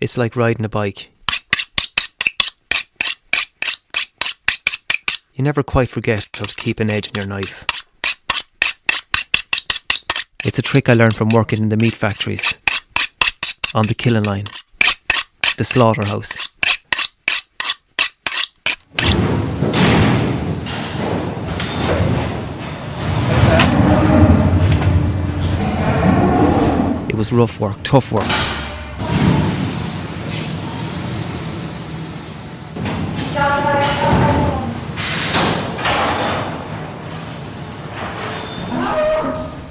It's like riding a bike. You never quite forget how to keep an edge in your knife. It's a trick I learned from working in the meat factories, on the killing line, the slaughterhouse. It was rough work, tough work.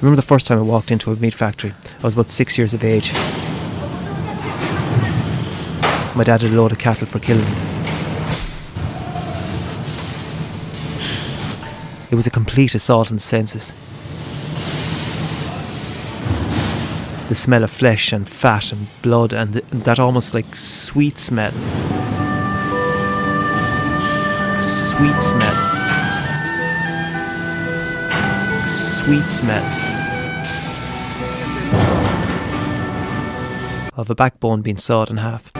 Remember the first time I walked into a meat factory. I was about six years of age. My dad had a load of cattle for killing. It was a complete assault on the senses. The smell of flesh and fat and blood and th- that almost like sweet smell. Sweet smell. Sweet smell. Of a backbone being sawed in half.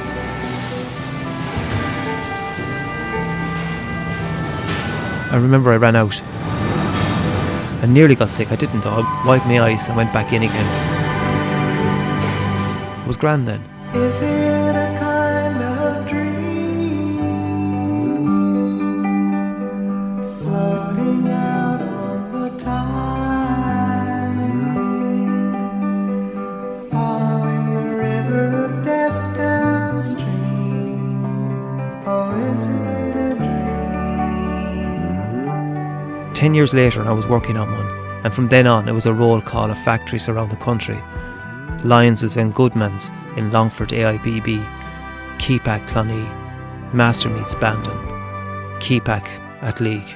I remember I ran out. I nearly got sick. I didn't though. I wiped my eyes and went back in again. It was grand then. 10 years later, and I was working on one. And from then on, it was a roll call of factories around the country Lyons's and Goodman's in Longford AIBP, Kepak Clonee, Mastermeats Bandon, Kepak at League.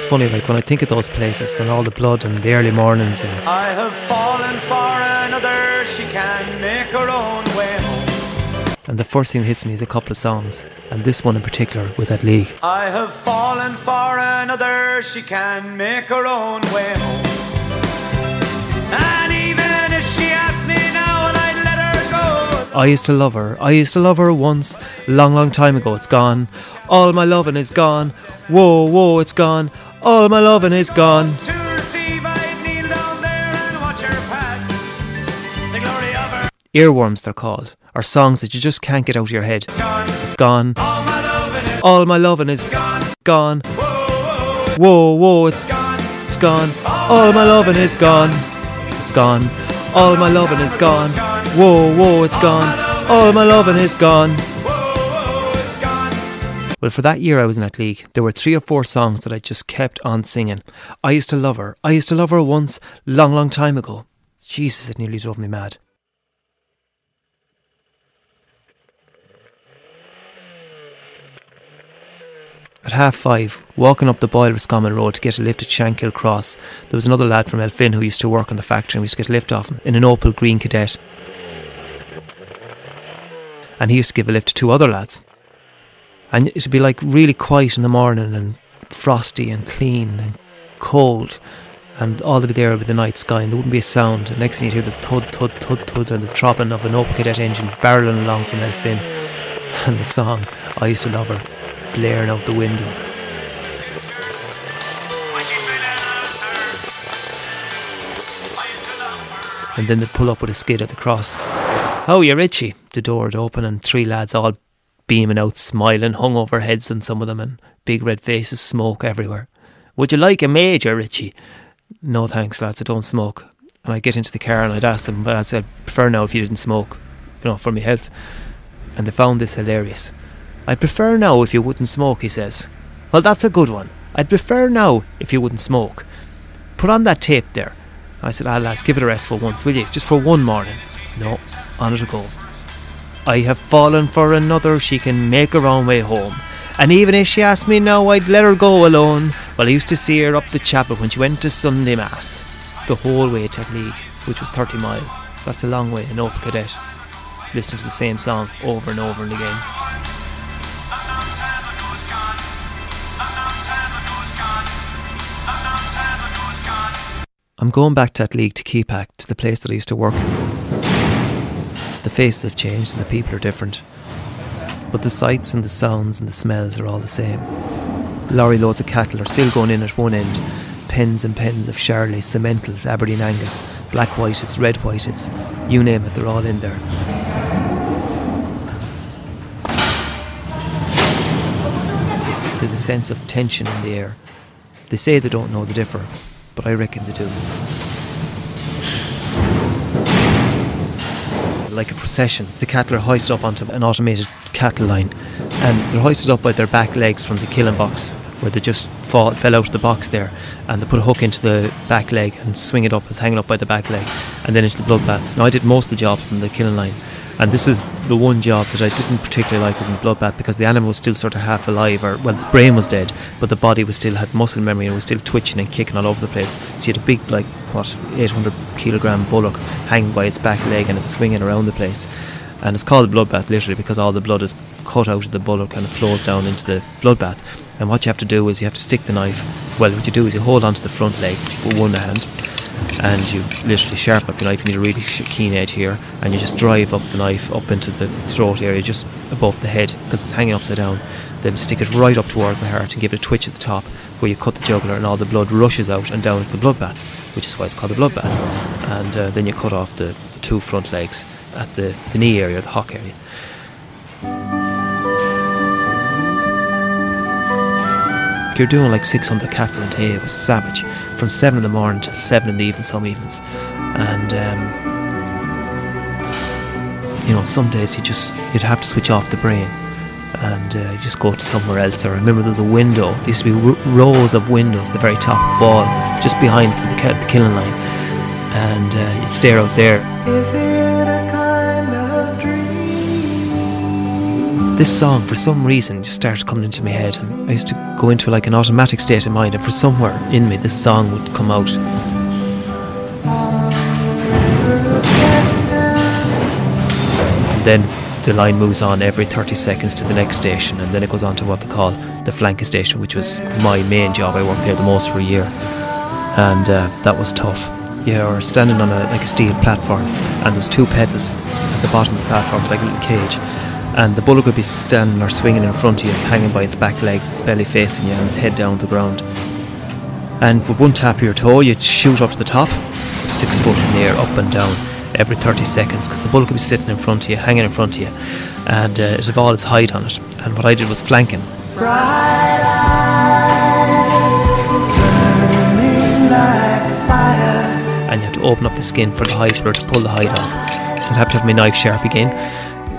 It's funny, like when I think of those places and all the blood and the early mornings and I have fallen for another, she can make her own way home. And the first thing that hits me is a couple of songs, and this one in particular with Athleague. I have fallen for another, she can make her own way home. And even if she asks me now, and I'd let her go. I used to love her. I used to love her once, long, long time ago. It's gone. All my loving is gone. Whoa, whoa, it's gone. All my loving is gone. To receive, I'd kneel down there and watch her pass. The glory of her Earworms, they're called, are songs that you just can't get out of your head. It's gone. All my loving is All my loving is gone. gone. Whoa, whoa, Whoa, whoa, it's gone. it's gone. All my loving is gone. It's gone. All my loving is gone. Whoa, whoa, it's gone. All my loving is gone. Well, for that year I was in Athleague, there were three or four songs that I just kept on singing. I used to love her. I used to love her once, long, long time ago. Jesus, it nearly drove me mad. At half five, walking up the Boyle Roscommon Road to get a lift at Shankill Cross, there was another lad from Elphin who used to work in the factory and we used to get a lift off him in an Opal Green Kadett. And he used to give a lift to two other lads and it'd be like really quiet in the morning and frosty and clean and cold. And all would be there with the night sky and there wouldn't be a sound. And next thing you'd hear the thud thud thud thud and the throbbing of an Opel Kadett engine barreling along from Elphin and the song I used to love her blaring out the window. And then they'd pull up with a skid at the cross. Oh you're Richie the door would open and three lads all beaming out smiling hung over heads on some of them and big red faces smoke everywhere. Would you like a major Richie? No thanks lads I don't smoke. And I'd get into the car and I'd ask them but I'd say I'd prefer now if you didn't smoke you know for my health. And they found this hilarious. I'd prefer now if you wouldn't smoke he says. Well that's a good one. I'd prefer now if you wouldn't smoke. Put on that tape there. I said ah lads give it a rest for once will you? Just for one morning. No on it a go I have fallen for another, she can make her own way home. And even if she asked me now, I'd let her go alone. Well, I used to see her up the chapel when she went to Sunday Mass. The whole way to League, which was 30 mile. That's a long way, an old cadet. Listen to the same song over and over and again. I'm going back to Athleague to Kepak, to the place that I used to work. The faces have changed and the people are different. But the sights and the sounds and the smells are all the same. Lorry loads of cattle are still going in at one end. Pens and pens of Charolais, Simmentals, Aberdeen Angus, Black Whiteds, Red Whiteds, you name it, they're all in there. There's a sense of tension in the air. They say they don't know the differ, but I reckon they do. Uh, like a procession, the cattle are hoisted up onto an automated cattle line, and they're hoisted up by their back legs from the killing box, where they just fall, fell out of the box there, and they put a hook into the back leg and swing it up, it's hanging up by the back leg, and then into the bloodbath. Now I did most of the jobs in the killing line, and this is the one job that I didn't particularly like was in the bloodbath because the animal was still sort of half alive, or well, the brain was dead, but the body was still had muscle memory and was still twitching and kicking all over the place. So you had a big, like what, 800 kilogram bullock hanging by its back leg and it's swinging around the place. And it's called a bloodbath literally because all the blood is cut out of the bullock and it flows down into the bloodbath. And what you have to do is you have to stick the knife. Well, what you do is you hold onto the front leg with one hand and you literally sharpen up your knife. You need a really keen edge here, and you just drive up the knife up into the throat area, just above the head, because it's hanging upside down. Then stick it right up towards the heart and give it a twitch at the top, where you cut the jugular, and all the blood rushes out and down into the bloodbath, which is why it's called the bloodbath. And uh, then you cut off the, the two front legs at the, the knee area, the hock area. You're doing like 600 cattle a day. It was savage. From 7 in the morning till 7 in the evening, some evenings. And, um, you know, some days you just, you'd have to switch off the brain and uh, just go to somewhere else. I remember there was a window. There used to be r- rows of windows at the very top of the wall, just behind the, the killing line. And uh, you'd stare out there. This song for some reason just started coming into my head and I used to go into like an automatic state of mind and for somewhere in me this song would come out. And then the line moves on every 30 seconds to the next station and then it goes on to what they call the flanker station which was my main job. I worked there the most for a year and uh, that was tough. Yeah or standing on a like a steel platform and there was two pedals at the bottom of the platform like a little cage and the bullock would be standing or swinging in front of you, hanging by its back legs, its belly facing you, and its head down to the ground. And with one tap of your toe, you'd shoot up to the top, six foot in the air, up and down, every 30 seconds, because the bullock would be sitting in front of you, hanging in front of you, and uh, it had all its hide on it. And what I did was flanking. Eyes like and you have to open up the skin for the hide for it to pull the hide off. I'd have to have my knife sharp again,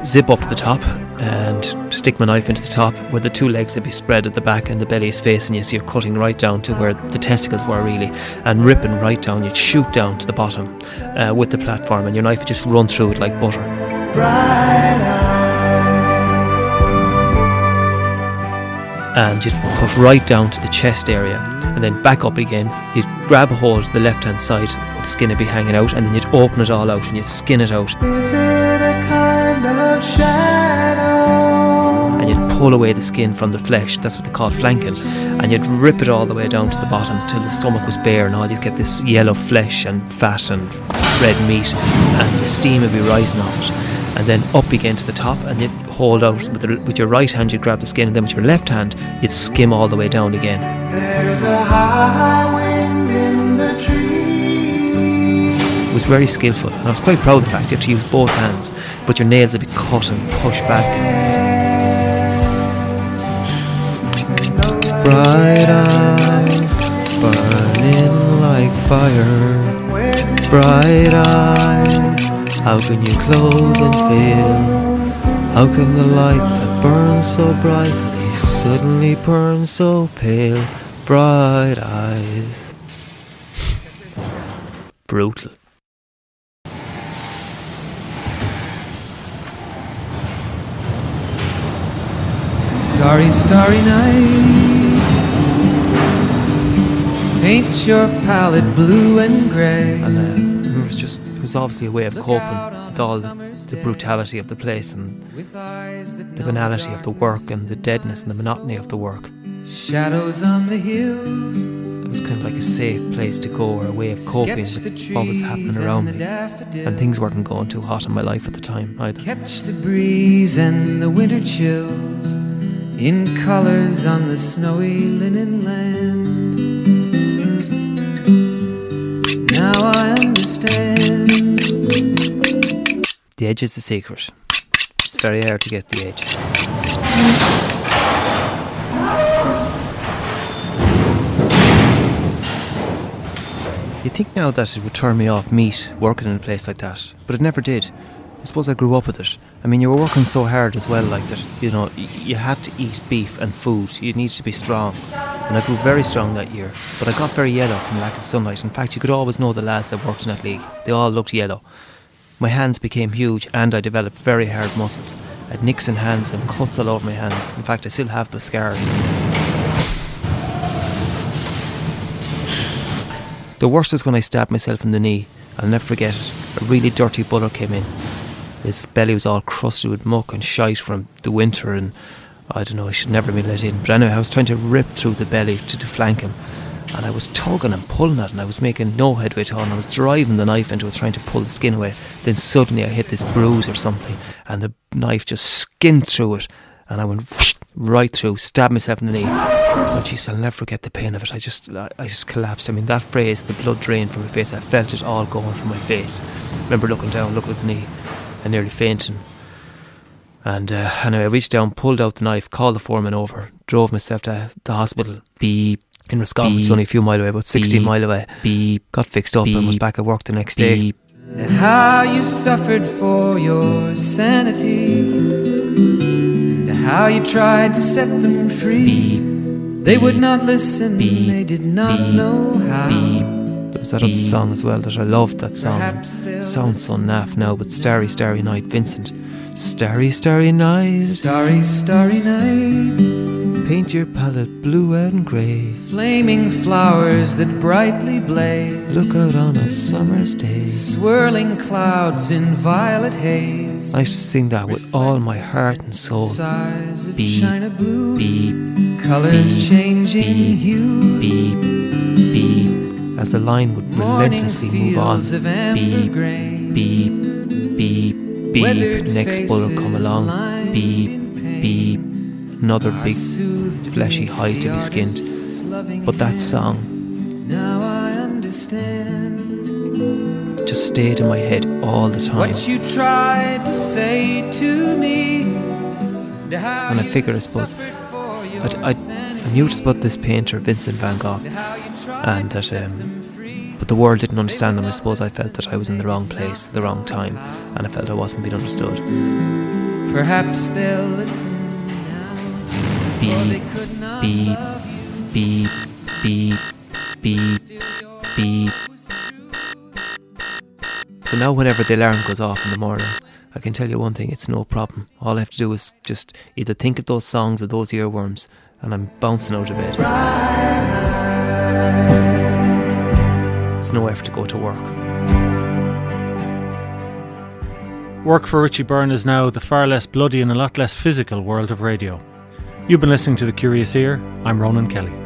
zip up to the top, and stick my knife into the top where the two legs would be spread at the back and the belly is facing you, so you're cutting right down to where the testicles were really, and ripping right down. You'd shoot down to the bottom uh, with the platform, and your knife would just run through it like butter. And you'd cut right down to the chest area and then back up again. You'd grab a hold of the left hand side, the skin would be hanging out, and then you'd open it all out and you'd skin it out eyes. Is it a kind of shadow? and you'd pull away the skin from the flesh. That's what they call flanking. And you'd rip it all the way down to the bottom till the stomach was bare, and all you'd get this yellow flesh and fat and red meat, and the steam would be rising off it. And then up again to the top, and you'd hold out with, the, with your right hand. You'd grab the skin, and then with your left hand, you'd skim all the way down again. Very skillful, and I was quite proud of the fact you had to use both hands, but your nails would be cut and pushed back. Bright eyes burning like fire. Bright eyes, how can you close and fail? How can the light that burns so brightly suddenly burn so pale? Bright eyes. Brutal. Starry, starry night. Paint your palette blue and grey. and uh, it was just it was obviously a way of coping with all the, brutality of the place and With eyes that the banality of the work and the deadness and the monotony of the work. Shadows on the hills. It was kind of like a safe place to go or a way of coping with what was happening around me. And things weren't going too hot in my life at the time either. Catch the breeze and the winter chills in colors on the snowy linen land. Now I understand. The edge is the secret. It's very hard to get the edge. You'd think now that it would turn me off meat working in a place like that, but it never did. I suppose I grew up with it. I mean, you were working so hard as well, like that, you know, you had to eat beef and food. You needed to be strong. And I grew very strong that year, but I got very yellow from lack of sunlight. In fact, you could always know the lads that worked in Athleague. They all looked yellow. My hands became huge and I developed very hard muscles. I had nicks in hands and cuts all over my hands. In fact, I still have the scars. The worst is when I stabbed myself in the knee. I'll never forget it. A really dirty bullet came in. His belly was all crusted with muck and shite from the winter and I don't know, I should never have been let in. But anyway, I was trying to rip through the belly to, to flank him. And I was tugging and pulling at it and I was making no headway at all. And I was driving the knife into it, trying to pull the skin away. Then suddenly I hit this bruise or something and the knife just skinned through it. And I went right through, stabbed myself in the knee. Oh, jeez, I'll never forget the pain of it. I just, I I just collapsed. I mean, that phrase, the blood drained from my face. I felt it all going from my face. remember looking down, looking at the knee, and nearly fainting. And uh, anyway, I reached down, pulled out the knife, called the foreman over, drove myself to the hospital. Beep. In Roscommon, it's only a few mile away, about 16 Beep. mile away. Beep. Got fixed up and was back at work the next day. Beep. How you suffered for your sanity, and how you tried to set them free. Beep. They would not listen, Beep. they did not Beep. know how. Beep. There was that other song as well that I loved that song. Sounds so naff now, but Starry Starry Night, Vincent. Starry Starry Night, Starry, starry night, paint your palette blue and grey. flaming flowers that brightly blaze. Look out on a summer's day. swirling clouds in violet haze. I used to sing that with all my heart and soul. Size of Beep. china blue, Beep. colors beep, changing beep, hue. Beep. Beep. As the line would relentlessly move on. fields of amber Beep. Beep. Beep. Beep, next bullet come along. Beep. Beep. Another big fleshy hide to be skinned. But that song Now I understand just stayed in my head all the time. what you tried to say to me. And I figured, I suppose, suffered for your I'd- I'd- I knew it was about this painter, Vincent van Gogh, And how you tried and to that, um, them free. but the world didn't understand them, I suppose I felt that I was in the wrong place, at the wrong time, and I felt I wasn't being understood. Perhaps they'll listen now. For they Beep. Beep. Beep. Beep. Beep. Beep. So now, whenever the alarm goes off in the morning, I can tell you one thing: it's no problem. All I have to do is just either think of those songs or those earworms, and I'm bouncing out of bed. It's no effort to go to work. Work for Richie Beirne is now the far less bloody and a lot less physical world of radio. You've been listening to The Curious Ear. I'm Ronan Kelly.